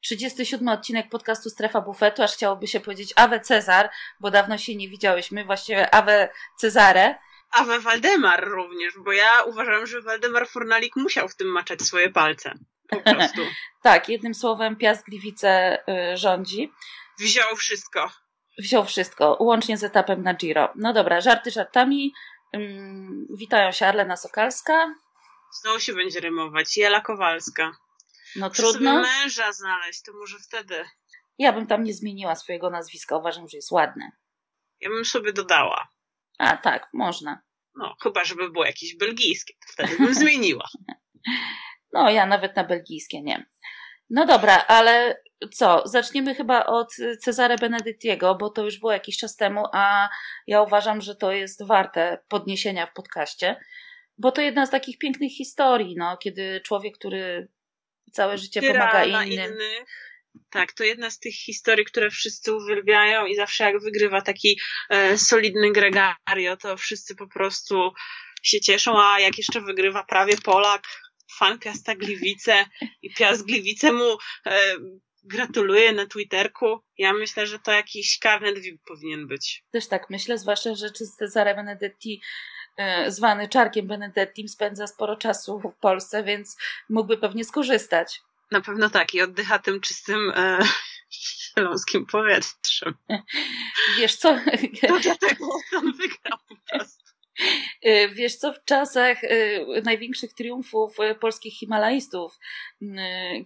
37 odcinek podcastu Strefa Bufetu, aż chciałoby się powiedzieć Awe Cezar, bo dawno się nie widziałyśmy, właściwie Awe Cezare. Awe Waldemar również, bo ja uważam, że Waldemar Fornalik musiał w tym maczać swoje palce. Po prostu. tak, jednym słowem Piast Gliwice y, rządzi. Wziął wszystko. Wziął wszystko, łącznie z etapem na Giro. No dobra, żarty żartami. Um, witają się Arlena Sokalska. Znowu się będzie rymować. Jela Kowalska. No Muszę trudno. sobie męża znaleźć, to może wtedy. Ja bym tam nie zmieniła swojego nazwiska, uważam, że jest ładne. Ja bym sobie dodała. A tak, można. No, chyba żeby było jakieś belgijskie, to wtedy bym zmieniła. No, ja nawet na belgijskie nie. No dobra, ale co? Zaczniemy chyba od Cezare Benedettiego, bo to już było jakiś czas temu, a ja uważam, że to jest warte podniesienia w podcaście, bo to jedna z takich pięknych historii, no, kiedy człowiek, który całe życie pomaga innym. Innych. Tak, to jedna z tych historii, które wszyscy uwielbiają i zawsze jak wygrywa taki e, solidny Gregario, to wszyscy po prostu się cieszą, a jak jeszcze wygrywa prawie Polak, fan Piasta Gliwice i Piast Gliwice mu e, gratuluje na Twitterku. Ja myślę, że to jakiś karnet VIP powinien być. Też tak myślę, zwłaszcza, że Cezare Benedetti zwany Czarkiem Benedettim spędza sporo czasu w Polsce, więc mógłby pewnie skorzystać. Na pewno tak i oddycha tym czystym e, śląskim powietrzem. Wiesz co? To dlatego on wygrał po prostu. Y, wiesz co, w czasach y, największych triumfów y, polskich himalaistów,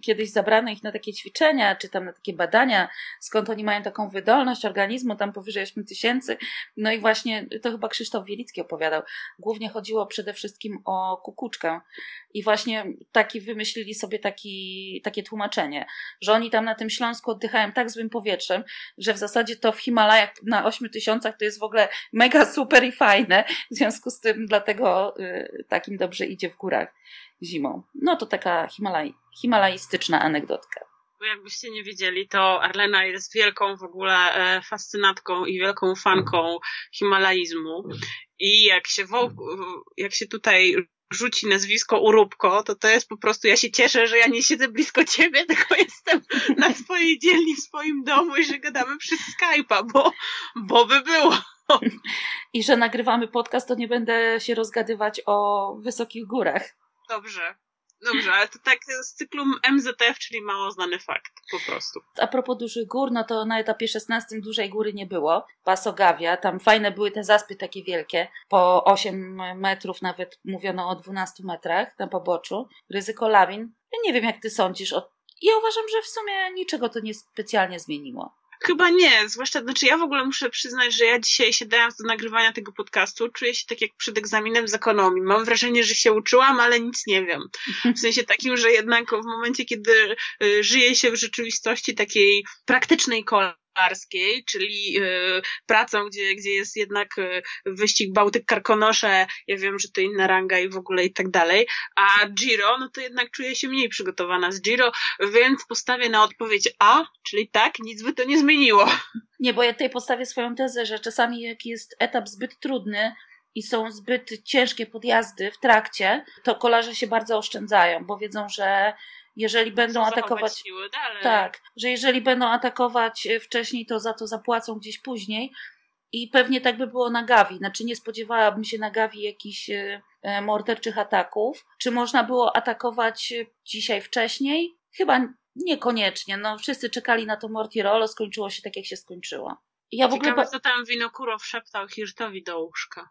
kiedyś zabrano ich na takie ćwiczenia, czy tam na takie badania, skąd oni mają taką wydolność organizmu, tam powyżej 8 tysięcy. No i właśnie to chyba Krzysztof Wielicki opowiadał. Głównie chodziło przede wszystkim o kukuczkę. I właśnie taki wymyślili sobie taki, takie tłumaczenie, że oni tam na tym Śląsku oddychają tak złym powietrzem, że w zasadzie to w Himalajach na 8 tysiącach to jest w ogóle mega super i fajne. Związku z tym dlatego y, takim dobrze idzie w górach zimą. No to taka Himalaj, himalajstyczna anegdotka. Bo jakbyście nie wiedzieli, to Arlena jest wielką w ogóle e, fascynatką i wielką fanką himalaizmu. I jak się, jak się tutaj rzuci nazwisko Uróbko, to to jest po prostu, ja się cieszę, że ja nie siedzę blisko ciebie, tylko jestem na swojej dzielni, w swoim domu i że gadamy przez Skype'a, bo, bo by było. I że nagrywamy podcast, to nie będę się rozgadywać o wysokich górach. Dobrze. Dobrze, ale to tak z cyklu MZF, czyli mało znany fakt, po prostu. A propos dużych gór, no to na etapie 16 dużej góry nie było. Pasogawia, tam fajne były te zaspy takie wielkie, po 8 metrów, nawet mówiono o 12 metrach na poboczu. Ryzyko lawin. Ja nie wiem, jak ty sądzisz. O... Ja uważam, że w sumie niczego to nie specjalnie zmieniło. Chyba nie, zwłaszcza, znaczy ja w ogóle muszę przyznać, że ja dzisiaj siadając do nagrywania tego podcastu, czuję się tak jak przed egzaminem z ekonomii. Mam wrażenie, że się uczyłam, ale nic nie wiem. W sensie takim, że jednak w momencie, kiedy y, żyje się w rzeczywistości takiej praktycznej kolei, kolarskiej, czyli y, pracą, gdzie, gdzie jest jednak y, wyścig Bałtyk Karkonosze, ja wiem, że to inna ranga i w ogóle i tak dalej, a Giro, no to jednak czuję się mniej przygotowana z Giro, więc postawię na odpowiedź A, czyli tak, nic by to nie zmieniło. Nie, bo ja tutaj postawię swoją tezę, że czasami jak jest etap zbyt trudny, i są zbyt ciężkie podjazdy w trakcie, to kolarze się bardzo oszczędzają, bo wiedzą, że jeżeli będą atakować. Siły dalej. Tak, że jeżeli będą atakować e, wcześniej, to za to zapłacą gdzieś później. I pewnie tak by było na Gavi. Znaczy, nie spodziewałabym się na Gavi jakichś e, e, morderczych ataków. Czy można było atakować dzisiaj wcześniej? Chyba niekoniecznie. No, wszyscy czekali na to Mortirolo, skończyło się tak, jak się skończyło. Ja w ogóle. co tam Winokurow szeptał Hirtowi do łóżka.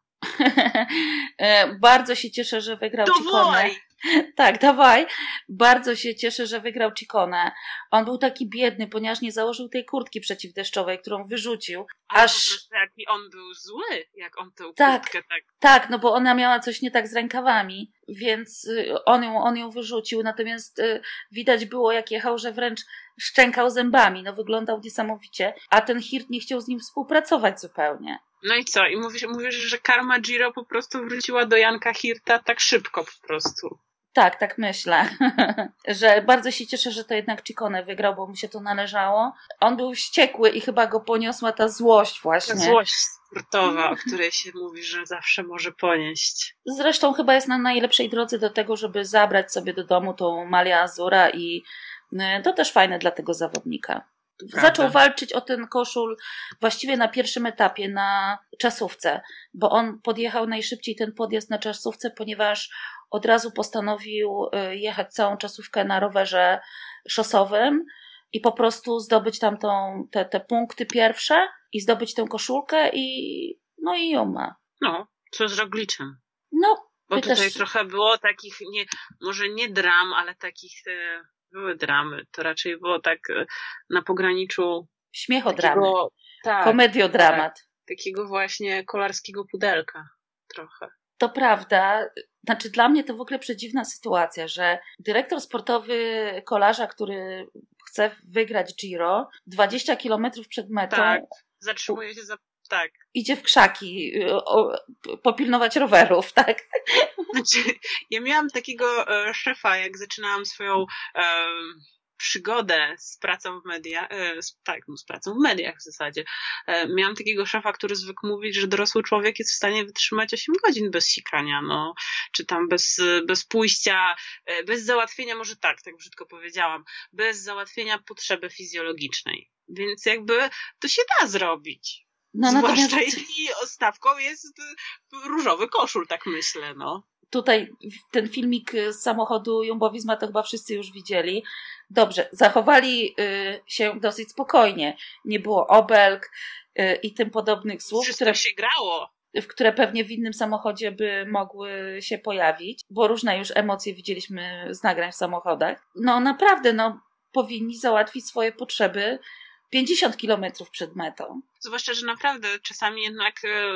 Bardzo się cieszę, że wygrał Cikonę. Tak, dawaj. Bardzo się cieszę, że wygrał Cikonę. On był taki biedny, ponieważ nie założył tej kurtki przeciwdeszczowej, którą wyrzucił. Aż jaki on był zły, jak on tę tak, kurtkę tak. Tak, no bo ona miała coś nie tak z rękawami, więc y, on ją, on ją wyrzucił. Natomiast y, widać było, jak jechał, że wręcz szczękał zębami. No wyglądał niesamowicie. A ten Hirt nie chciał z nim współpracować zupełnie. No i co? I mówisz, mówisz, że karma Giro po prostu wróciła do Janka Hirta tak szybko po prostu. Tak, tak myślę. że bardzo się cieszę, że to jednak Ciccone wygrał, bo mu się to należało. On był wściekły i chyba go poniosła ta złość właśnie. Ta złość sportowa, o której się mówi, że zawsze może ponieść. Zresztą chyba jest na najlepszej drodze do tego, żeby zabrać sobie do domu tą Malię Azura i E, to też fajne dla tego zawodnika. Prawda. Zaczął walczyć o ten koszul właściwie na pierwszym etapie, na czasówce, bo on podjechał najszybciej ten podjazd na czasówce, ponieważ od razu postanowił y, jechać całą czasówkę na rowerze szosowym i po prostu zdobyć tam tą, te, te punkty pierwsze i zdobyć tę koszulkę i no i ją ma. No, co z Rogliczem? No, Bo tutaj też- trochę było takich, nie, może nie dram, ale takich e, były dramy. To raczej było tak e, na pograniczu śmiechodramy, takiego, tak, komediodramat. takiego właśnie kolarskiego pudelka trochę. To prawda. Znaczy, dla mnie to w ogóle przedziwna sytuacja, że dyrektor sportowy kolarza, który chce wygrać Giro, 20 kilometrów przed metą Tak. Zatrzymuje się za... Tak. idzie w krzaki y, o, popilnować rowerów, tak? Znaczy, ja miałam takiego e, szefa, jak zaczynałam swoją e, przygodę z pracą w mediach, e, tak, no, z pracą w mediach w zasadzie. E, miałam takiego szefa, który zwykł mówić, że dorosły człowiek jest w stanie wytrzymać 8 godzin bez sikania, no, czy tam bez, bez pójścia, e, bez załatwienia, może tak, tak brzydko powiedziałam, bez załatwienia potrzeby fizjologicznej. Więc jakby to się da zrobić. No Zwłaszcza natomiast jeśli ostawką jest różowy koszul, tak myślę, no. Tutaj ten filmik z samochodu Jumbowizma to chyba wszyscy już widzieli. Dobrze, zachowali y, się dosyć spokojnie. Nie było obelg y, i tym podobnych słów, Wszystko które się grało. w które pewnie w innym samochodzie by mogły się pojawić, bo różne już emocje widzieliśmy z nagrań w samochodach. No naprawdę, no powinni załatwić swoje potrzeby 50 kilometrów przed metą. Zwłaszcza, że naprawdę czasami jednak e,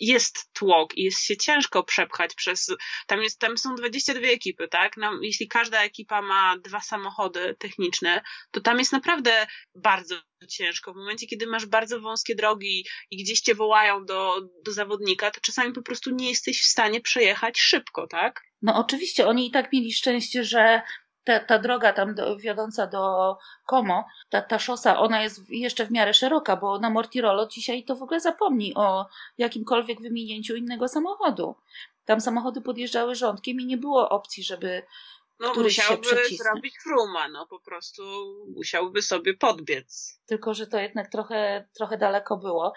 jest tłok i jest się ciężko przepchać przez. Tam, jest, tam są 22 ekipy, tak? No, jeśli każda ekipa ma dwa samochody techniczne, to tam jest naprawdę bardzo ciężko. W momencie, kiedy masz bardzo wąskie drogi i gdzieś cię wołają do, do zawodnika, to czasami po prostu nie jesteś w stanie przejechać szybko, tak? No oczywiście, oni i tak mieli szczęście, że ta, ta droga tam do, wiodąca do Como, ta, ta szosa, ona jest jeszcze w miarę szeroka, bo na Mortirolo dzisiaj to w ogóle zapomni o jakimkolwiek wyminięciu innego samochodu. Tam samochody podjeżdżały rządkiem i nie było opcji, żeby No, Któryś się musiałby przecisnąć. zrobić fruma, no po prostu musiałby sobie podbiec. tylko że to jednak trochę, trochę daleko było.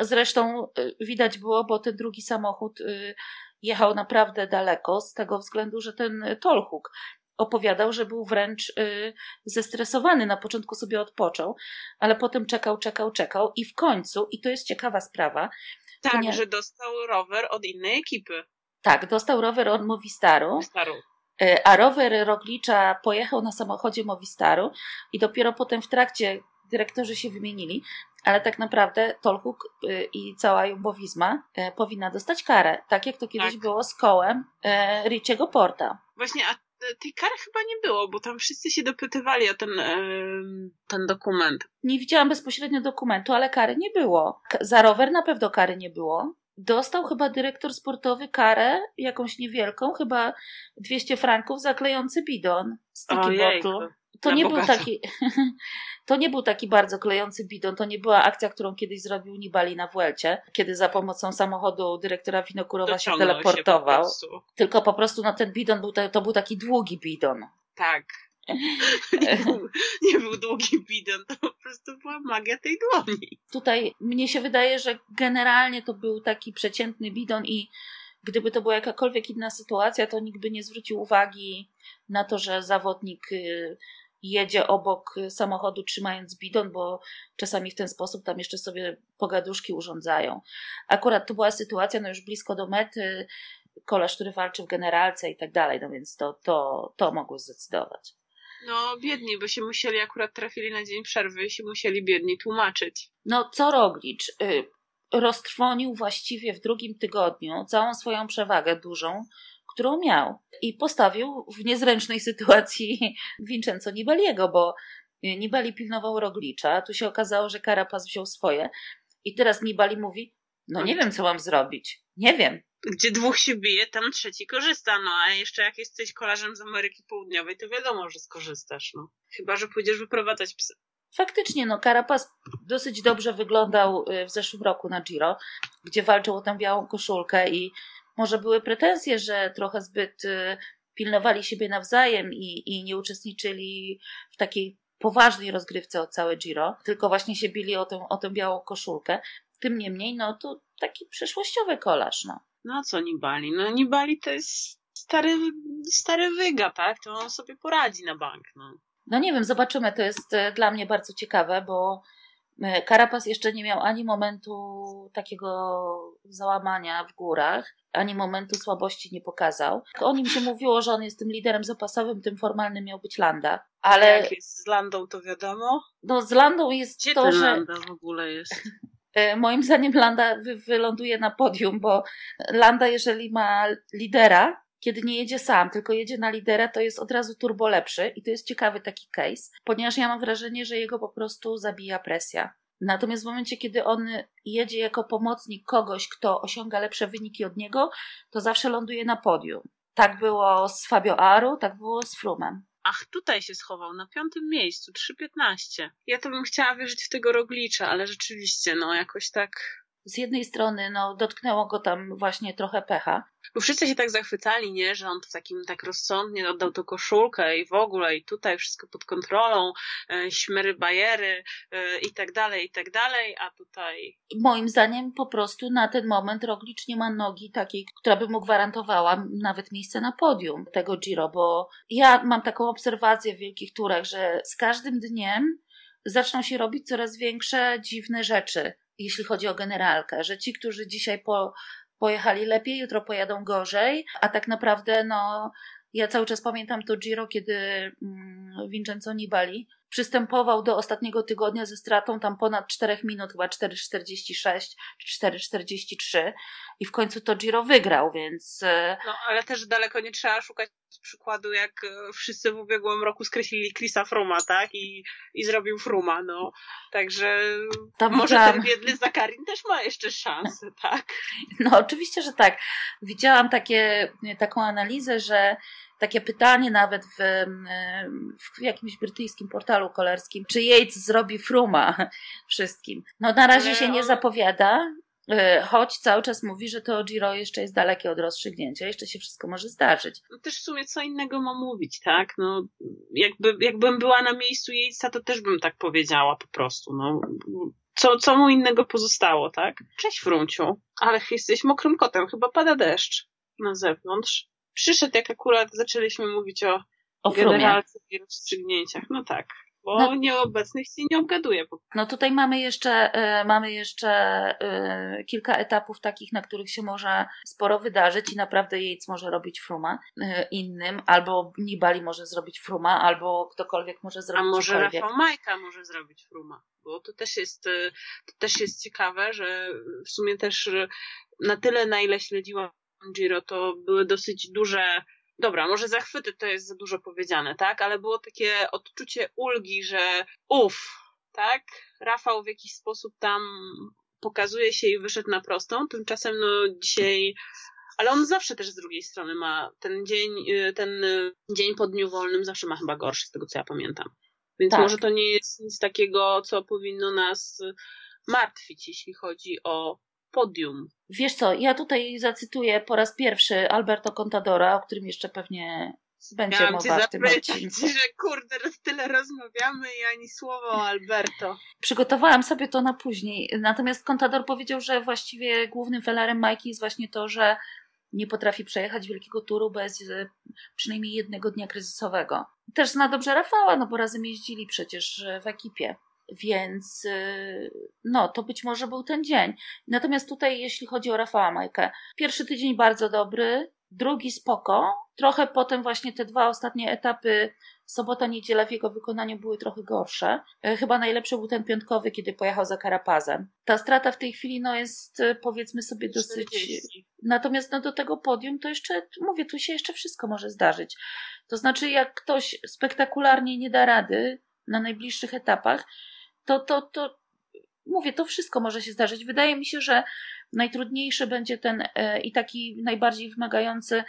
Zresztą y, widać było, bo ten drugi samochód y, jechał naprawdę daleko, z tego względu, że ten Tolhuk opowiadał, że był wręcz y, zestresowany. Na początku sobie odpoczął, ale potem czekał, czekał, czekał i w końcu, i to jest ciekawa sprawa, Tak, Nie. że dostał rower od innej ekipy. tak, dostał rower od Movistaru, Starą. Y, a rower Roglicza pojechał na samochodzie Movistaru i dopiero potem w trakcie dyrektorzy się wymienili, ale tak naprawdę Tolhuk y, i cała Jumbowizma y, powinna dostać karę, tak jak to kiedyś Tak. było z kołem Richiego Porta. Właśnie, a tej kary chyba nie było, bo tam wszyscy się dopytywali o ten, ten dokument. Nie widziałam bezpośrednio dokumentu, ale kary nie było. Za rower na pewno kary nie było. Dostał chyba dyrektor sportowy karę, jakąś niewielką, chyba 200 franków za klejący bidon z tiki Ojejku. botu. To nie, był taki, to nie był taki bardzo klejący bidon, to nie była akcja, którą kiedyś zrobił Nibali na Vuelcie, kiedy za pomocą samochodu dyrektora Winokurowa się teleportował. po prostu. Tylko po prostu no, ten bidon był, to był taki długi bidon. Tak. nie, był, nie był długi bidon, to po prostu była magia tej dłoni. Tutaj mnie się wydaje, że generalnie to był taki przeciętny bidon i gdyby to była jakakolwiek inna sytuacja, to nikt by nie zwrócił uwagi na to, że zawodnik y, jedzie obok samochodu trzymając bidon, bo czasami w ten sposób tam jeszcze sobie pogaduszki urządzają. Akurat to była sytuacja no już blisko do mety, kolarz, który walczy w generalce i tak dalej, no więc to, to, to mogło zdecydować. No, biedni, bo się musieli, akurat trafili na dzień przerwy się musieli biedni tłumaczyć. No, co Roglicz? Y, roztrwonił właściwie w drugim tygodniu całą swoją przewagę dużą, którą miał. I postawił w niezręcznej sytuacji Vincenzo Nibaliego, bo y, Nibali pilnował Roglicza. Tu się okazało, że Carapaz wziął swoje. I teraz Nibali mówi, no nie wiem, co mam zrobić. Nie wiem. Gdzie dwóch się bije, tam trzeci korzysta, no a jeszcze jak jesteś kolarzem z Ameryki Południowej, to wiadomo, że skorzystasz, no. Chyba, że pójdziesz wyprowadzać psy. Faktycznie, no Carapaz dosyć dobrze wyglądał y, w zeszłym roku na Giro, gdzie walczył o tę białą koszulkę i może były pretensje, że trochę zbyt y, pilnowali siebie nawzajem i, i nie uczestniczyli w takiej poważnej rozgrywce o całe Giro, tylko właśnie się bili o tę, o tę białą koszulkę. Tym niemniej, no to taki przeszłościowy kolaż, no. No co Nibali? No Nibali to jest stary, stary wyga, tak? To on sobie poradzi na bank, no. No nie wiem, zobaczymy. To jest e, dla mnie bardzo ciekawe, bo Karapas e, jeszcze nie miał ani momentu takiego załamania w górach, ani momentu słabości nie pokazał. O nim się mówiło, że on jest tym liderem zapasowym, tym formalnym miał być Landa. Ale jak jest z Landą, to wiadomo. No z Landą jest Gdzie to, ten że Landa w ogóle jest? E, moim zdaniem Landa wy wyląduje na podium, bo Landa, jeżeli ma lidera, kiedy nie jedzie sam, tylko jedzie na lidera, to jest od razu turbo lepszy i to jest ciekawy taki case, ponieważ ja mam wrażenie, że jego po prostu zabija presja. Natomiast w momencie, kiedy on jedzie jako pomocnik kogoś, kto osiąga lepsze wyniki od niego, to zawsze ląduje na podium. Tak było z Fabio Aru, tak było z Frumem. Ach, tutaj się schował, na piątym miejscu, 3.15. Ja to bym chciała wierzyć w tego Roglicza, ale rzeczywiście, no jakoś tak z jednej strony no, dotknęło go tam właśnie trochę pecha. Bo wszyscy się tak zachwycali, nie, że on w takim tak rozsądnie oddał tą koszulkę i w ogóle i tutaj wszystko pod kontrolą, e, śmery bajery e, i tak dalej, i tak dalej, a tutaj... Moim zdaniem po prostu na ten moment Roglicz nie ma nogi takiej, która by mu gwarantowała nawet miejsce na podium tego Giro, bo ja mam taką obserwację w wielkich turach, że z każdym dniem zaczną się robić coraz większe dziwne rzeczy jeśli chodzi o generalkę, że ci, którzy dzisiaj po, pojechali lepiej, jutro pojadą gorzej, a tak naprawdę no ja cały czas pamiętam to Giro, kiedy mm, Vincenzo Nibali przystępował do ostatniego tygodnia ze stratą tam ponad 4 minut, chyba 4,46 czy 4,43 i w końcu to Giro wygrał, więc... E, no, ale też daleko nie trzeba szukać przykładu, jak e, wszyscy w ubiegłym roku skreślili Chrisa Fruma, tak? I, i zrobił Fruma, no. Także Tam może widziałam... ten biedny Zakarin też ma jeszcze szansę, tak? No, oczywiście, że tak. Widziałam takie, taką analizę, że takie pytanie nawet w, w jakimś brytyjskim portalu kolerskim, czy Yates zrobi Fruma wszystkim. No na razie się nie zapowiada, e, choć cały czas mówi, że to Giro jeszcze jest dalekie od rozstrzygnięcia, jeszcze się wszystko może zdarzyć. No też w sumie co innego ma mówić, tak? No, jakby, jakbym była na miejscu Yatesa, to też bym tak powiedziała po prostu, no. Co, co mu innego pozostało, tak? Cześć Frunciu, ale jesteś mokrym kotem, chyba pada deszcz na zewnątrz przyszedł, jak akurat zaczęliśmy mówić o, o generalce i rozstrzygnięciach. No tak. Bo no, nieobecnych się nie obgaduje. No tutaj mamy jeszcze, y, mamy jeszcze y, kilka etapów takich, na których się może sporo wydarzyć i naprawdę Yates może robić fruma y, innym, albo Nibali może zrobić fruma, albo ktokolwiek może zrobić A może cokolwiek. Rafał Majka może zrobić fruma, bo to też jest, to też jest ciekawe, że w sumie też na tyle, na ile śledziłam Giro to były dosyć duże, dobra, może zachwyty to jest za dużo powiedziane, tak? Ale było takie odczucie ulgi, że uff, tak? Rafał w jakiś sposób tam pokazuje się i wyszedł na prostą. Tymczasem, no dzisiaj ale on zawsze też z drugiej strony ma ten dzień, y, ten dzień po dniu wolnym zawsze ma chyba gorszy, z tego co ja pamiętam. Więc tak. może to nie jest nic takiego, co powinno nas martwić, jeśli chodzi o podium. Wiesz co, ja tutaj zacytuję po raz pierwszy Alberto Contadora, o którym jeszcze pewnie będzie Miałam mowa w tym odcinku. że kurde, tyle rozmawiamy i ani słowo o Alberto. Przygotowałam sobie to na później. Natomiast Contador powiedział, że właściwie głównym felarem Majki jest właśnie to, że nie potrafi przejechać wielkiego turu bez e, przynajmniej jednego dnia kryzysowego. Też zna dobrze Rafała, no bo razem jeździli przecież w ekipie. Więc y, no, to być może był ten dzień. Natomiast tutaj, jeśli chodzi o Rafała Majkę, pierwszy tydzień bardzo dobry, drugi spoko. Trochę potem właśnie te dwa ostatnie etapy, sobota, niedziela w jego wykonaniu były trochę gorsze. E, chyba najlepszy był ten piątkowy, kiedy pojechał za Karapazem. Ta strata w tej chwili no jest e, powiedzmy sobie dosyć... 40. Natomiast no do tego podium to jeszcze, mówię, tu się jeszcze wszystko może zdarzyć. To znaczy jak ktoś spektakularnie nie da rady na najbliższych etapach, to, to, to mówię, to wszystko może się zdarzyć. Wydaje mi się, że najtrudniejszy będzie ten e, i taki najbardziej wymagający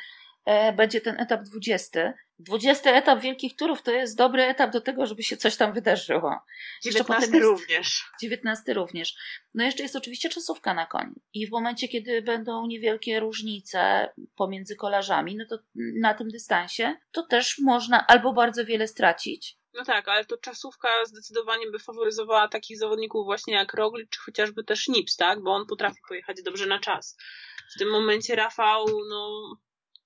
e, będzie ten etap 20, 20 etap wielkich turów to jest dobry etap do tego, żeby się coś tam wydarzyło. 19 również. 19 również. No jeszcze jest oczywiście czasówka na koniu. I w momencie, kiedy będą niewielkie różnice pomiędzy kolarzami, no to na tym dystansie to też można albo bardzo wiele stracić, no tak, ale to czasówka zdecydowanie by faworyzowała takich zawodników właśnie jak Roglic, czy chociażby też Nips, tak? Bo on potrafi pojechać dobrze na czas. W tym momencie Rafał, no...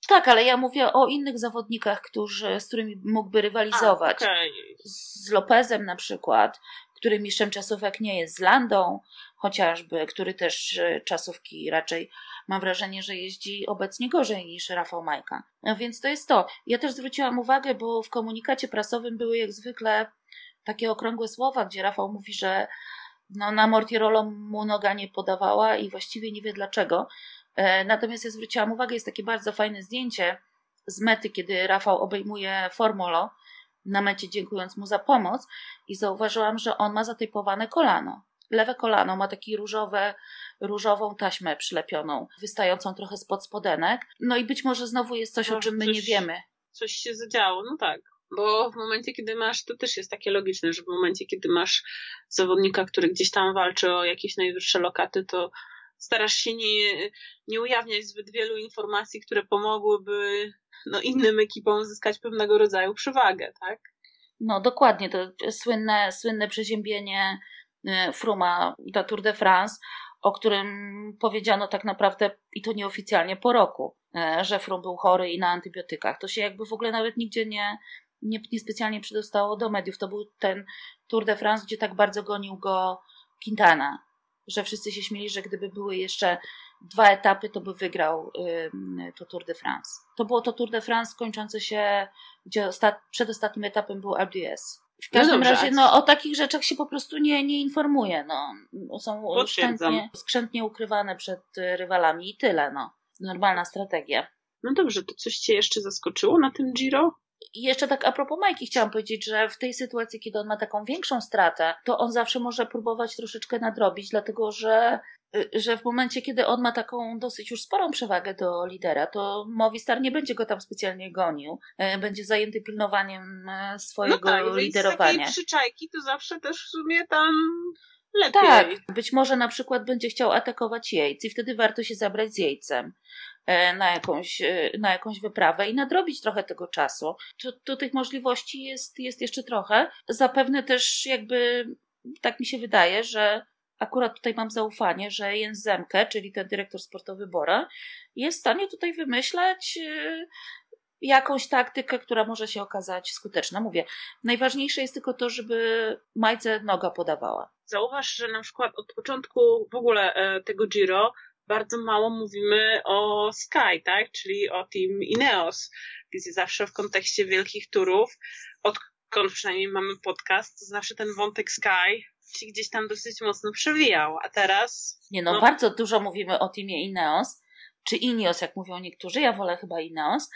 Tak, ale ja mówię o innych zawodnikach, którzy, z którymi mógłby rywalizować. A, okay. Z Lopezem na przykład, który mistrzem czasówek nie jest, z Landą chociażby, który też e, czasówki raczej mam wrażenie, że jeździ obecnie gorzej niż Rafał Majka. No więc to jest to. Ja też zwróciłam uwagę, bo w komunikacie prasowym były jak zwykle takie okrągłe słowa, gdzie Rafał mówi, że no, na Mortirolo mu noga nie podawała i właściwie nie wie dlaczego. E, natomiast ja zwróciłam uwagę, jest takie bardzo fajne zdjęcie z mety, kiedy Rafał obejmuje Formulo na mecie, dziękując mu za pomoc i zauważyłam, że on ma zatypowane kolano lewe kolano ma taki różowe, różową taśmę przylepioną, wystającą trochę spod spodenek. No i być może znowu jest coś, o czym my coś, nie wiemy. Coś się zadziało, no tak. Bo w momencie, kiedy masz, to też jest takie logiczne, że w momencie, kiedy masz zawodnika, który gdzieś tam walczy o jakieś najwyższe lokaty, to starasz się nie, nie ujawniać zbyt wielu informacji, które pomogłyby no, innym ekipom zyskać pewnego rodzaju przewagę, tak? No dokładnie, to słynne, słynne przeziębienie E, Fruma da Tour de France, o którym powiedziano tak naprawdę i to nieoficjalnie po roku, e, że Frum był chory i na antybiotykach. To się jakby w ogóle nawet nigdzie nie, nie, nie specjalnie przedostało do mediów. To był ten Tour de France, gdzie tak bardzo gonił go Quintana, że wszyscy się śmieli, że gdyby były jeszcze dwa etapy, to by wygrał to Tour de France. To było to Tour de France kończące się, gdzie ostat, przedostatnim etapem był Alpe w każdym no razie, no, o takich rzeczach się po prostu nie, nie informuje. No. Są skrzętnie, skrzętnie ukrywane przed rywalami i tyle. No. Normalna strategia. No dobrze, to coś Cię jeszcze zaskoczyło na tym Giro? I jeszcze tak a propos Majki chciałam powiedzieć, że w tej sytuacji, kiedy on ma taką większą stratę, to on zawsze może próbować troszeczkę nadrobić, dlatego że Y, że w momencie, kiedy on ma taką dosyć już sporą przewagę do lidera, to Movistar nie będzie go tam specjalnie gonił. E, będzie zajęty pilnowaniem e, swojego no tak, liderowania. Z takiej przyczajki to zawsze też w sumie tam lepiej. Tak, być może na przykład będzie chciał atakować Jejc i wtedy warto się zabrać z Jejcem e, na jakąś, na jakąś wyprawę i nadrobić trochę tego czasu. To, to tych możliwości jest, jest jeszcze trochę. Zapewne też jakby tak mi się wydaje, że akurat tutaj mam zaufanie, że Jens Zemke, czyli ten dyrektor sportowy Bora, jest w stanie tutaj wymyślać y, jakąś taktykę, która może się okazać skuteczna. Mówię, najważniejsze jest tylko to, żeby Majce noga podawała. Zauważ, że na przykład od początku w ogóle e, tego Giro bardzo mało mówimy o Sky, tak? Czyli o team Ineos, gdzie zawsze w kontekście wielkich turów, odkąd przynajmniej mamy podcast, to zawsze ten wątek Sky się gdzieś tam dosyć mocno przewijał, a teraz... Nie no, no, bardzo dużo mówimy o teamie Ineos, czy Ineos, jak mówią niektórzy, ja wolę chyba Ineos,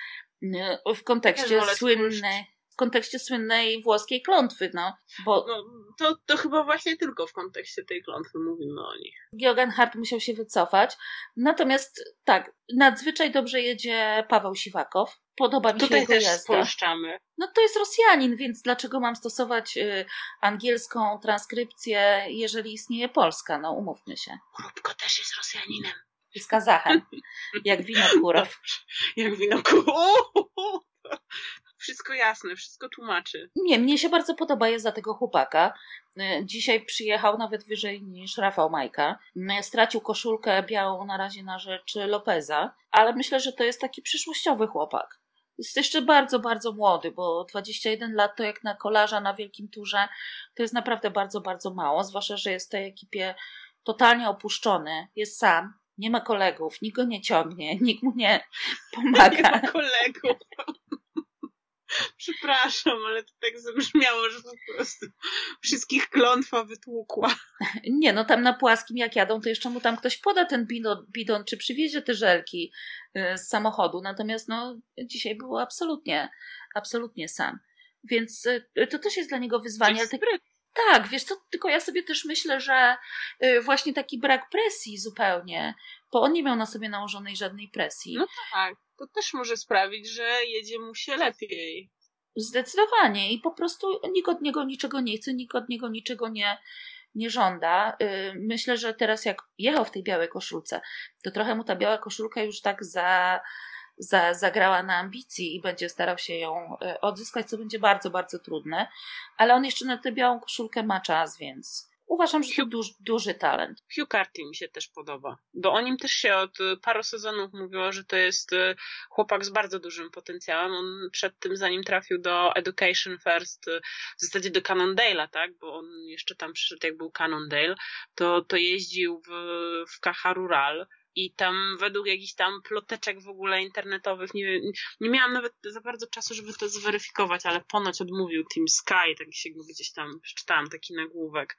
w kontekście słynnej w kontekście słynnej włoskiej klątwy, no. Bo... No, to, to chyba właśnie tylko w kontekście tej klątwy mówimy o nich. Georgen Hart musiał się wycofać. Natomiast tak, nadzwyczaj dobrze jedzie Paweł Siwakow. Podoba mi się Tutaj jego też jazda. spolszczamy. No to jest Rosjanin, więc dlaczego mam stosować y, angielską transkrypcję, jeżeli istnieje polska? No umówmy się. Krupko też jest Rosjaninem. Jest Kazachem. Jak wino Kurow. Jak wino Kurow. Wszystko jasne, wszystko tłumaczy. Nie, mnie się bardzo podoba jazda tego chłopaka. Y, dzisiaj przyjechał nawet wyżej niż Rafał Majka. Y, stracił koszulkę białą na razie na rzecz Lopeza, ale myślę, że to jest taki przyszłościowy chłopak. Jest jeszcze bardzo, bardzo młody, bo 21 lat to jak na kolarza na wielkim turze to jest naprawdę bardzo, bardzo mało, zwłaszcza, że jest w tej ekipie totalnie opuszczony, jest sam, nie ma kolegów, nikt go nie ciągnie, nikt mu nie pomaga. Nie ma kolegów. Przepraszam, ale to tak zabrzmiało, że po prostu wszystkich klątwa wytłukła. Nie, no tam na płaskim jak jadą, to jeszcze mu tam ktoś poda ten bidon, bidon czy przywiezie te żelki y, z samochodu. Natomiast no dzisiaj było absolutnie, absolutnie sam. Więc y, to też jest dla niego wyzwanie. Ale tak, wiesz co, tylko ja sobie też myślę, że y, właśnie taki brak presji zupełnie, bo on nie miał na sobie nałożonej żadnej presji. No tak to też może sprawić, że jedzie mu się lepiej. Zdecydowanie. I po prostu nikt od niego niczego nie chce, nikt od niego niczego nie, nie żąda. Y, myślę, że teraz jak jechał w tej białej koszulce, to trochę mu ta biała koszulka już tak za, za, zagrała na ambicji i będzie starał się ją y, odzyskać, co będzie bardzo, bardzo trudne. Ale on jeszcze na tę białą koszulkę ma czas, więc Uważam, że to duży, duży talent. Hugh Carty mi się też podoba, bo o nim też się od y, paru sezonów mówiło, że to jest y, chłopak z bardzo dużym potencjałem. On przed tym, zanim trafił do Education First, w zasadzie do Cannondale'a, tak, bo on jeszcze tam przyszedł, jak był Cannondale, to, to jeździł w, w Caja Rural, i tam według jakichś tam ploteczek w ogóle internetowych, nie, nie miałam nawet za bardzo czasu, żeby to zweryfikować, ale ponoć odmówił Team Sky, tak się gdzieś tam przeczytałam taki nagłówek,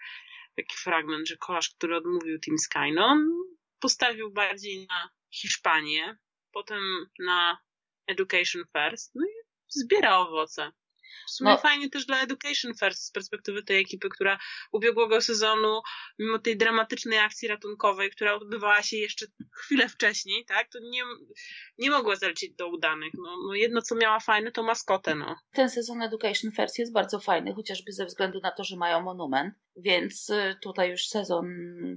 taki fragment, że kolarz, który odmówił Team Sky, no on postawił bardziej na Hiszpanię, potem na Education First, no i zbiera owoce. W sumie no. fajnie też dla Education First z perspektywy tej ekipy, która ubiegłego sezonu, mimo tej dramatycznej akcji ratunkowej, która odbywała się jeszcze chwilę wcześniej, tak, to nie, nie mogła zalecieć do udanych. No, no jedno, co miała fajne, to maskotę, no. Ten sezon Education First jest bardzo fajny, chociażby ze względu na to, że mają monument, więc y, tutaj już sezon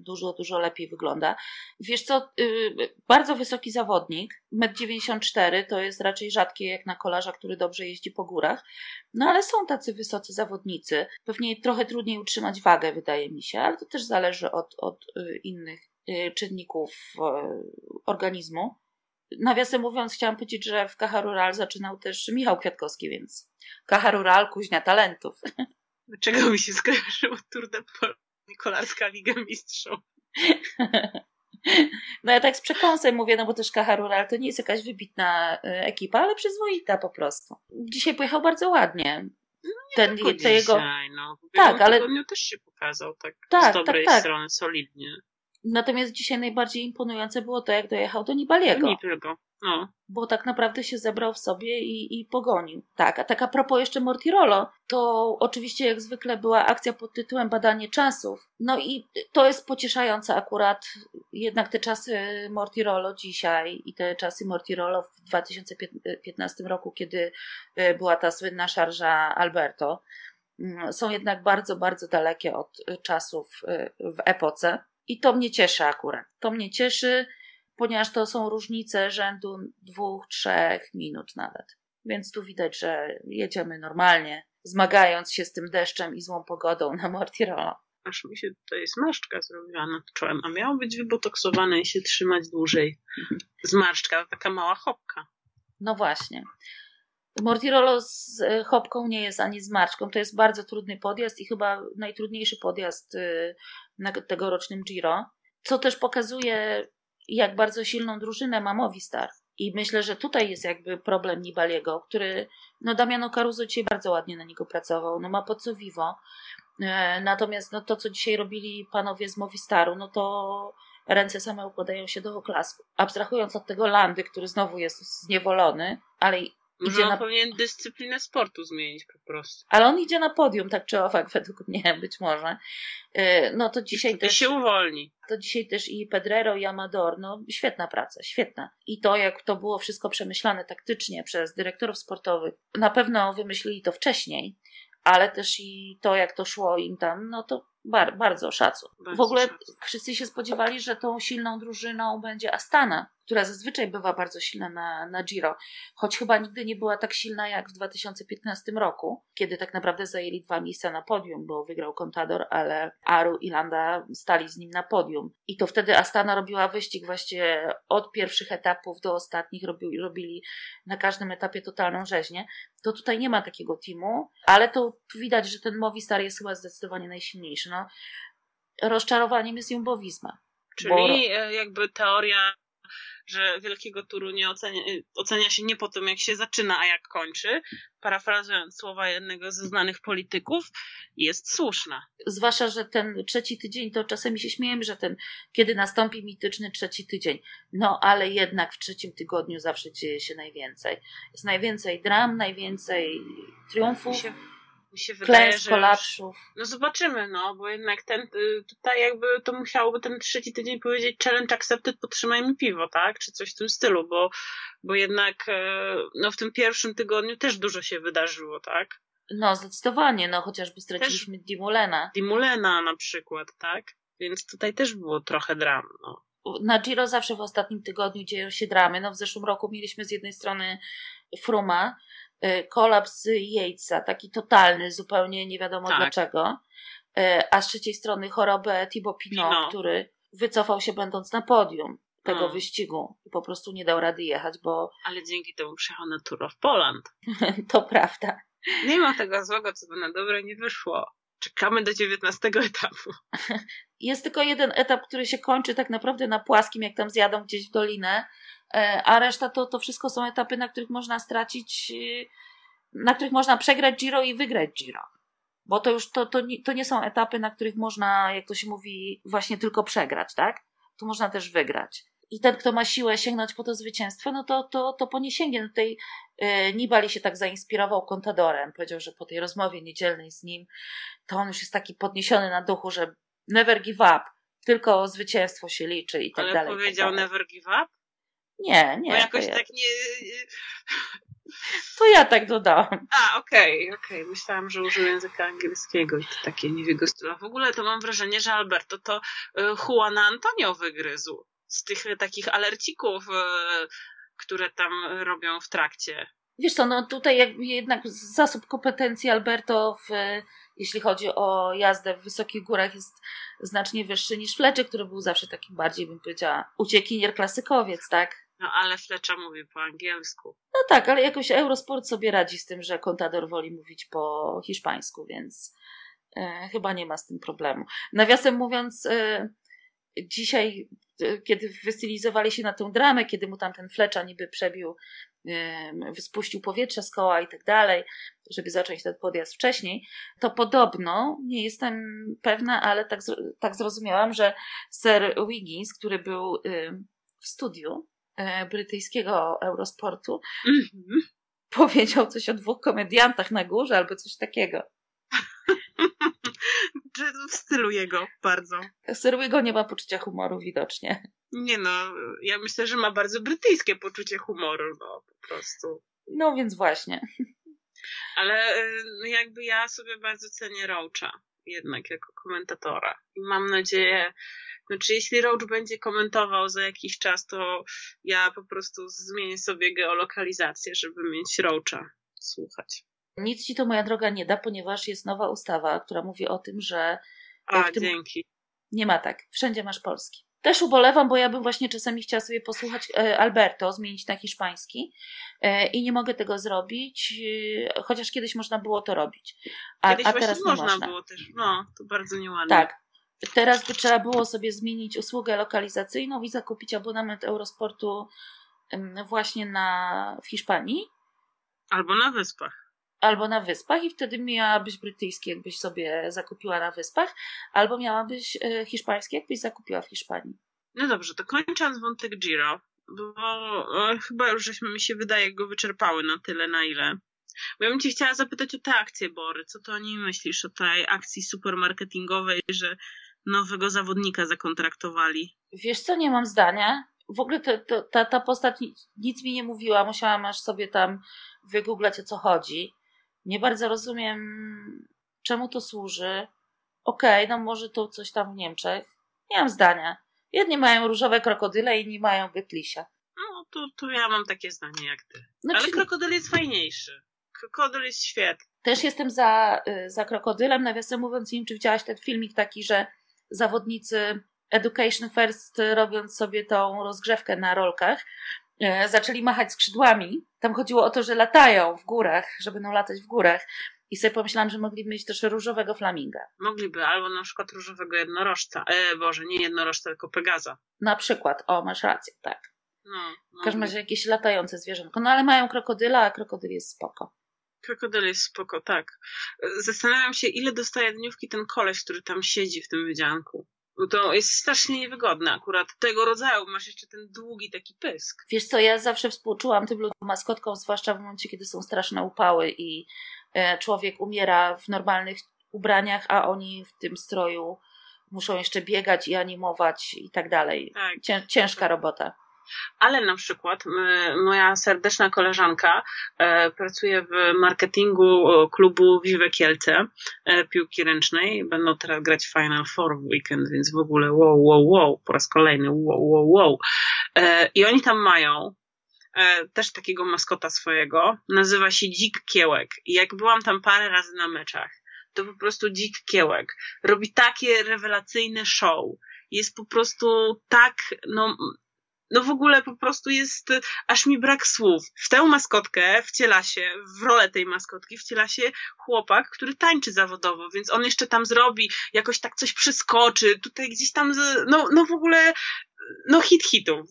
dużo, dużo lepiej wygląda. Wiesz co, y, bardzo wysoki zawodnik, 1,94 m to jest raczej rzadkie jak na kolarza, który dobrze jeździ po górach, no ale są tacy wysocy zawodnicy. Pewnie trochę trudniej utrzymać wagę, wydaje mi się, ale to też zależy od, od y, innych czynników organizmu. Nawiasem mówiąc, chciałam powiedzieć, że w Kaha Rural zaczynał też Michał Kwiatkowski, więc Kaha Rural, kuźnia talentów. Dlaczego mi się skojarzyło Tour de Pol Kolarska Liga Mistrzów? No ja tak z przekąsem mówię, no bo też Kaha Rural to nie jest jakaś wybitna e, ekipa, ale przyzwoita po prostu. Dzisiaj pojechał bardzo ładnie. No Ten, te dzisiaj, jego... no. W tak, ale też się pokazał tak, tak z dobrej tak, tak. strony, solidnie. Natomiast dzisiaj najbardziej imponujące było to, jak dojechał do Nibaliego. Nie tylko. No. Bo tak naprawdę się zebrał w sobie i, i pogonił. Tak, a tak a propos jeszcze Mortirolo, to oczywiście jak zwykle była akcja pod tytułem Badanie czasów. No i to jest pocieszające akurat. Jednak te czasy Mortirolo dzisiaj i te czasy Mortirolo w 2015 roku, kiedy e, była ta słynna szarża Alberto, mm, są jednak bardzo, bardzo dalekie od czasów e, w epoce. I to mnie cieszy akurat. To mnie cieszy, ponieważ to są różnice rzędu dwóch, trzech minut nawet. Więc tu widać, że jedziemy normalnie, zmagając się z tym deszczem i złą pogodą na Mortirolo. Aż mi się tutaj zmarszczka zrobiła nad czołem, a miało być wybotoksowane i się trzymać dłużej. Zmarszczka, taka mała chopka. No właśnie. Mortirolo z e, hopką nie jest ani z marczką. To jest bardzo trudny podjazd i chyba najtrudniejszy podjazd y, na tegorocznym Giro. Co też pokazuje, jak bardzo silną drużynę ma Movistar. I myślę, że tutaj jest jakby problem Nibaliego, który, no Damiano Caruso dzisiaj bardzo ładnie na niego pracował, no ma po co vivo. E, natomiast no to, co dzisiaj robili panowie z Movistaru, no to ręce same układają się do oklasku. Abstrahując od tego Landy, który znowu jest zniewolony, ale może idzie on na... powinien dyscyplinę sportu zmienić po prostu. Ale on idzie na podium, tak czy owak, według mnie, być może. Y, no to dzisiaj też... się uwolni. To dzisiaj też i Pedrero, i Amador, no świetna praca, świetna. I to, jak to było wszystko przemyślane taktycznie przez dyrektorów sportowych, na pewno wymyślili to wcześniej, ale też i to, jak to szło im tam, no to bar, bardzo szacun. Bardzo w ogóle szacun. wszyscy się spodziewali, że tą silną drużyną będzie Astana, która zazwyczaj bywa bardzo silna na, na Giro, choć chyba nigdy nie była tak silna jak w 2015 roku, kiedy tak naprawdę zajęli dwa miejsca na podium, bo wygrał Contador, ale Aru i Landa stali z nim na podium. I to wtedy Astana robiła wyścig właśnie od pierwszych etapów do ostatnich, robili, na każdym etapie totalną rzeźnię. To tutaj nie ma takiego teamu, ale to widać, że ten Movistar jest chyba zdecydowanie najsilniejszy. No, rozczarowaniem jest Jumbo Visma. Czyli bo... E, jakby teoria że wielkiego turu nie ocenia, ocenia się nie po tym, jak się zaczyna, a jak kończy, parafrazując słowa jednego ze znanych polityków, jest słuszna. Zwłaszcza, że ten trzeci tydzień, to czasami się śmiejemy, że ten, kiedy nastąpi mityczny trzeci tydzień. No, ale jednak w trzecim tygodniu zawsze dzieje się najwięcej. Jest najwięcej dram, najwięcej triumfów. Mi się, wydaje, Klęsk, że kolapsów. Już, no zobaczymy, no, bo jednak ten, y, tutaj jakby to musiałoby ten trzeci tydzień powiedzieć challenge accepted, podtrzymaj mi piwo, tak? Czy coś w tym stylu, bo, bo jednak e, no w tym pierwszym tygodniu też dużo się wydarzyło, tak? No, zdecydowanie, no chociażby straciliśmy też... Dimulena. Dimulena na przykład, tak? Więc tutaj też było trochę dram, no. Na Giro zawsze w ostatnim tygodniu dzieją się dramy. No w zeszłym roku mieliśmy z jednej strony Fruma, kolaps Yatesa, taki totalny, zupełnie nie wiadomo tak. dlaczego, y, a z trzeciej strony chorobę Thibaut Pinot, Pino. który wycofał się będąc na podium tego hmm. wyścigu i po prostu nie dał rady jechać, bo... Ale dzięki temu przyjechał na Tour of Poland. to prawda. Nie ma tego złego, co by na dobre nie wyszło. Czekamy do 19 etapu. Jest tylko jeden etap, który się kończy tak naprawdę na płaskim, jak tam zjadą gdzieś w dolinę, e, a reszta to, to wszystko są etapy, na których można stracić, e, na których można przegrać Giro i wygrać Giro. Bo to już to, to, to nie są etapy, na których można, jak to się mówi, właśnie tylko przegrać, tak? Tu można też wygrać i ten, kto ma siłę sięgnąć po to zwycięstwo, no to, to, to po nie sięgnie. No tutaj e, Nibali się tak zainspirował Contadorem. Powiedział, że po tej rozmowie niedzielnej z nim, to on już jest taki podniesiony na duchu, że never give up, tylko zwycięstwo się liczy i tak Ale dalej. Ale powiedział tak never give up? Nie, nie. Bo jakoś ja... tak nie... To ja tak dodałam. A, okej, okay, okej. Okay. Myślałam, że użył języka angielskiego i to takie nie w jego stylu. W ogóle to mam wrażenie, że Alberto to e, Juana Antonio wygryzł z tych takich alercików, e, które tam robią w trakcie. Wiesz co, no tutaj jednak zasób kompetencji Alberto, w, jeśli chodzi o jazdę w wysokich górach jest znacznie wyższy niż Flecze, który był zawsze taki bardziej, bym powiedziała, uciekinier klasykowiec, tak? No ale Flecza mówi po angielsku. No tak, ale jakoś Eurosport sobie radzi z tym, że Contador woli mówić po hiszpańsku, więc e, chyba nie ma z tym problemu. Nawiasem mówiąc, e, dzisiaj kiedy wystylizowali się na tę dramę, kiedy mu tam ten flecza niby przebił, spuścił powietrze z koła i tak dalej, żeby zacząć ten podjazd wcześniej, to podobno, nie jestem pewna, ale tak, tak zrozumiałam, że Sir Wiggins, który był w studiu e, brytyjskiego Eurosportu, mm -hmm. powiedział coś o dwóch komediantach na górze albo coś takiego. w stylu jego bardzo. Stylu jego nie ma poczucia humoru widocznie. Nie no, ja myślę, że ma bardzo brytyjskie poczucie humoru, no po prostu. No więc właśnie. Ale no jakby ja sobie bardzo cenię Roacha jednak jako komentatora. I mam nadzieję, znaczy jeśli Roach będzie komentował za jakiś czas, to ja po prostu zmienię sobie geolokalizację, żeby mieć Roacha słuchać. Nic ci to, moja droga, nie da, ponieważ jest nowa ustawa, która mówi o tym, że. A, tym... dzięki. Nie ma tak. Wszędzie masz polski. Też ubolewam, bo ja bym właśnie czasami chciała sobie posłuchać e, Alberto, zmienić na hiszpański e, i nie mogę tego zrobić, e, chociaż kiedyś można było to robić. A, kiedyś a teraz nie można, można było też. No, to bardzo nieładnie. Tak. Teraz by trzeba było sobie zmienić usługę lokalizacyjną i zakupić abonament Eurosportu właśnie na, w Hiszpanii. Albo na Wyspach albo na wyspach i wtedy miałabyś brytyjski, jakbyś sobie zakupiła na wyspach, albo miałabyś e, hiszpański, jakbyś zakupiła w Hiszpanii. No dobrze, to kończąc wątek Giro, bo e, chyba już żeśmy mi się wydaje go wyczerpały na tyle, na ile. Bo ja bym cię chciała zapytać o te akcje, Bory. Co to o niej myślisz? O tej akcji supermarketingowej, że nowego zawodnika zakontraktowali? Wiesz co, nie mam zdania. W ogóle to, to, ta, ta postać nic mi nie mówiła. Musiałam aż sobie tam wygooglać o co chodzi. Nie bardzo rozumiem, czemu to służy. Okej, okay, no może to coś tam w Niemczech. Nie mam zdania. Jedni mają różowe krokodyle, inni mają Getlisia. No, to, to ja mam takie zdanie jak ty. Znaczy... Ale krokodyl jest fajniejszy. Krokodyl jest świetny. Też jestem za, y, za krokodylem. Nawiasem mówiąc, nie wiem, czy widziałaś ten filmik taki, że zawodnicy Education First robiąc sobie tą rozgrzewkę na rolkach, zaczęli machać skrzydłami. Tam chodziło o to, że latają w górach, że będą latać w górach. I sobie pomyślałam, że mogliby mieć też różowego flaminga. Mogliby, albo na przykład różowego jednorożca. E, Boże, nie jednorożca, tylko Pegaza. Na przykład, o, masz rację, tak. No, w każdym razie jakieś latające zwierzętko. No ale mają krokodyla, a krokodyl jest spoko. Krokodyl jest spoko, tak. Zastanawiam się, ile dostaje dniówki ten koleś, który tam siedzi w tym wydzianku. To jest strasznie niewygodne akurat tego rodzaju. Masz jeszcze ten długi taki pysk. Wiesz co, ja zawsze współczułam tym ludziom maskotkom, zwłaszcza w momencie, kiedy są straszne upały i e, człowiek umiera w normalnych ubraniach, a oni w tym stroju muszą jeszcze biegać i animować i tak dalej. Tak. Cię, ciężka robota. Ale na przykład moja serdeczna koleżanka e, pracuje w marketingu klubu Vive Kielce e, piłki ręcznej. Będą teraz grać Final Four w weekend, więc w ogóle wow, wow, wow, po raz kolejny wow, wow, wow. E, I oni tam mają też takiego maskota swojego. Nazywa się Dzik Kiełek. I jak byłam tam parę razy na meczach, to po prostu Dzik Kiełek robi takie rewelacyjne show. Jest po prostu tak, no, no w ogóle po prostu jest, aż mi brak słów. W tę maskotkę wciela się, w rolę tej maskotki wciela się chłopak, który tańczy zawodowo, więc on jeszcze tam zrobi, jakoś tak coś przeskoczy, tutaj gdzieś tam, no, no w ogóle, no hit hitów.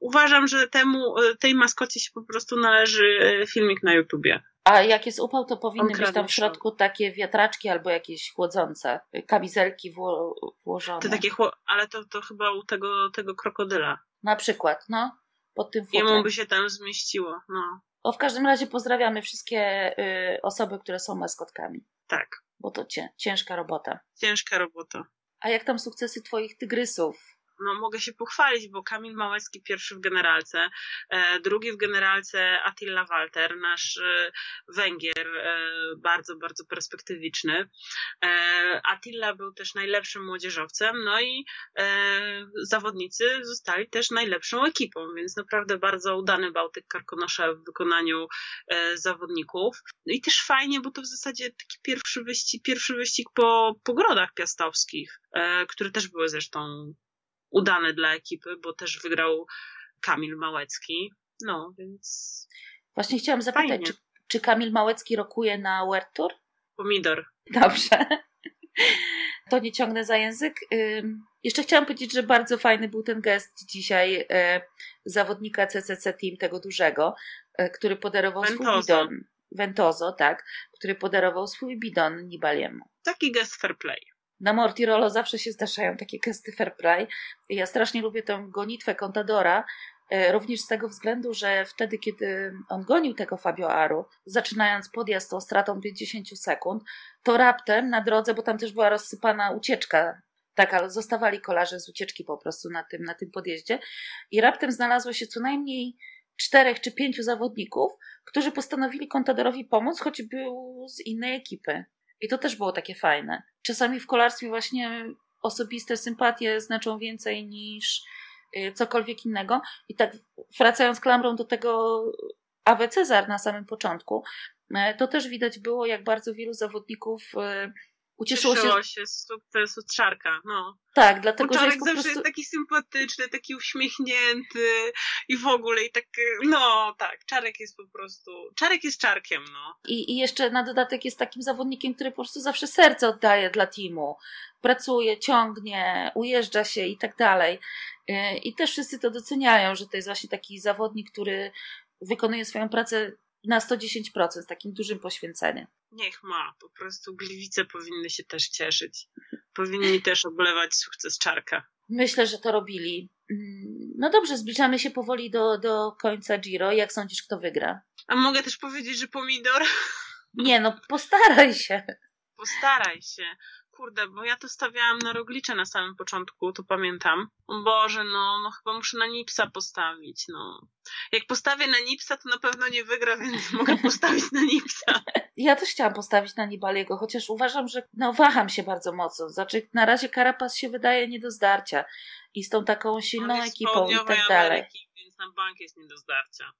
Uważam, że temu, tej maskocie się po prostu należy e, filmik na YouTubie. A jak jest upał, to powinny być tam w środku takie wiatraczki albo jakieś chłodzące, kamizelki wło włożone. To takie, ale to, to chyba u tego, tego krokodyla. Na przykład, no. Pod tym futrem. Jemu by się tam zmieściło, no. O, w każdym razie pozdrawiamy wszystkie y, osoby, które są maskotkami. Tak. Bo to cię, ciężka robota. Ciężka robota. A jak tam sukcesy twoich tygrysów? No, mogę się pochwalić, bo Kamil Małecki pierwszy w generalce, e, drugi w generalce Attila Walter, nasz e, Węgier, e, bardzo, bardzo perspektywiczny. Attila był też najlepszym młodzieżowcem, no i zawodnicy zostali też najlepszą ekipą, więc naprawdę bardzo udany Bałtyk Karkonosza w wykonaniu zawodników. No i też fajnie, bo to w zasadzie taki pierwszy wyścig, pierwszy wyścig po pogrodach piastowskich, które też były zresztą udane dla ekipy, bo też wygrał Kamil Małecki. No, więc. Właśnie chciałam zapytać, czy, czy, Kamil Małecki rokuje na World Tour? Pomidor. Dobrze. To nie ciągnę za język. Jeszcze chciałam powiedzieć, że bardzo fajny był ten gest dzisiaj y, zawodnika CCC Team, tego dużego, y, który podarował Ventoso. swój bidon. Ventozo, tak, który podarował swój bidon Nibaliemu. Taki gest fair play na Mortirolo zawsze się zdarzają takie gesty fair play. Ja strasznie lubię tę gonitwę Contadora, e, również z tego względu, że wtedy, kiedy on gonił tego Fabio Aru, zaczynając podjazd tą stratą 50 sekund, to raptem na drodze, bo tam też była rozsypana ucieczka, tak, ale zostawali kolarze z ucieczki po prostu na tym, na tym podjeździe i raptem znalazło się co najmniej czterech czy pięciu zawodników, którzy postanowili Contadorowi pomóc, choć był z innej ekipy. I to też było takie fajne. Czasami w kolarstwie właśnie osobiste sympatie znaczą więcej niż y, cokolwiek innego. I tak wracając klamrą do tego Awe Cezar na samym początku, y, to też widać było, jak bardzo wielu zawodników y, Ucieszyło, Cieszyło się, się z sukcesu Czarka, no. Tak, dlatego, że jest zawsze prostu... jest taki sympatyczny, taki uśmiechnięty i w ogóle i tak, no tak, Czarek jest po prostu, Czarek jest Czarkiem, no. I, I jeszcze na dodatek jest takim zawodnikiem, który po prostu zawsze serce oddaje dla teamu. Pracuje, ciągnie, ujeżdża się i tak dalej. Y, I też wszyscy to doceniają, że to jest właśnie taki zawodnik, który wykonuje swoją pracę na 110% z takim dużym poświęceniem. Niech ma, po prostu Gliwice powinny się też cieszyć. Powinni też oblewać sukces Czarka. Myślę, że to robili. Mm, no dobrze, zbliżamy się powoli do, do końca Giro. Jak sądzisz, kto wygra? A mogę też powiedzieć, że pomidor? Nie, no postaraj się. Postaraj się kurde, bo ja to stawiałam na Roglicze na samym początku, to pamiętam. O Boże, no, no chyba muszę na Nipsa postawić, no. Jak postawię na Nipsa, to na pewno nie wygra, więc mogę postawić na Nipsa. Ja też chciałam postawić na Nibaliego, chociaż uważam, że no waham się bardzo mocno. Znaczy, na razie Karapas się wydaje nie do zdarcia i z tą taką silną ekipą i tak dalej. Ameryki, więc na bank jest nie do zdarcia.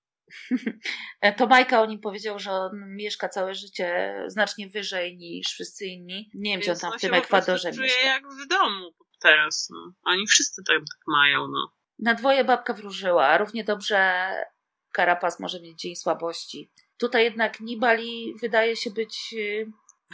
To Majka o nim powiedział, że on mieszka całe życie znacznie wyżej niż wszyscy inni. Nie wiem, gdzie on tam w tym Ekwadorze mieszka. czuje jak w domu teraz. No. Oni wszyscy tak, tak mają. No. Na dwoje babka wróżyła, równie dobrze Karapas może mieć dzień słabości. Tutaj jednak Nibali wydaje się być y,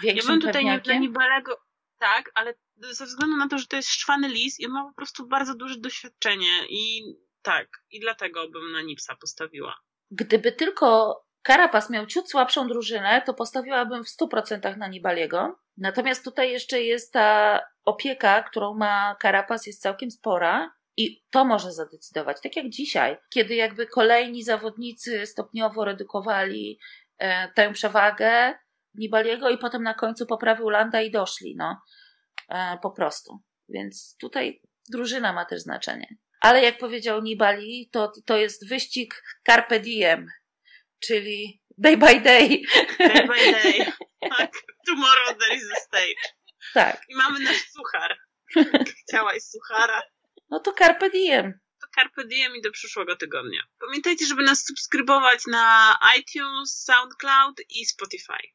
większym Ja bym tutaj pewniakiem. nie Nibalego, tak, ale ze względu na to, że to jest szczwany lis i on ma po prostu bardzo duże doświadczenie i tak, i dlatego bym na Nipsa postawiła. Gdyby tylko Karapas miał ciut słabszą drużynę, to postawiłabym w 100% na Nibaliego. Natomiast tutaj jeszcze jest ta opieka, którą ma Karapas, jest całkiem spora. I to może zadecydować. Tak jak dzisiaj, kiedy jakby kolejni zawodnicy stopniowo redukowali e, tę przewagę, Nibaliego i potem na końcu poprawił Landa i doszli, no. E, po prostu. Więc tutaj drużyna ma też znaczenie. Ale jak powiedział Nibali, to, to jest wyścig carpe diem, czyli day by day. Day by day. Tak. Tomorrow there is a stage. Tak. I mamy nasz suchar. Chciałaś suchara. No to carpe diem. To carpe diem i do przyszłego tygodnia. Pamiętajcie, żeby nas subskrybować na iTunes, SoundCloud i Spotify.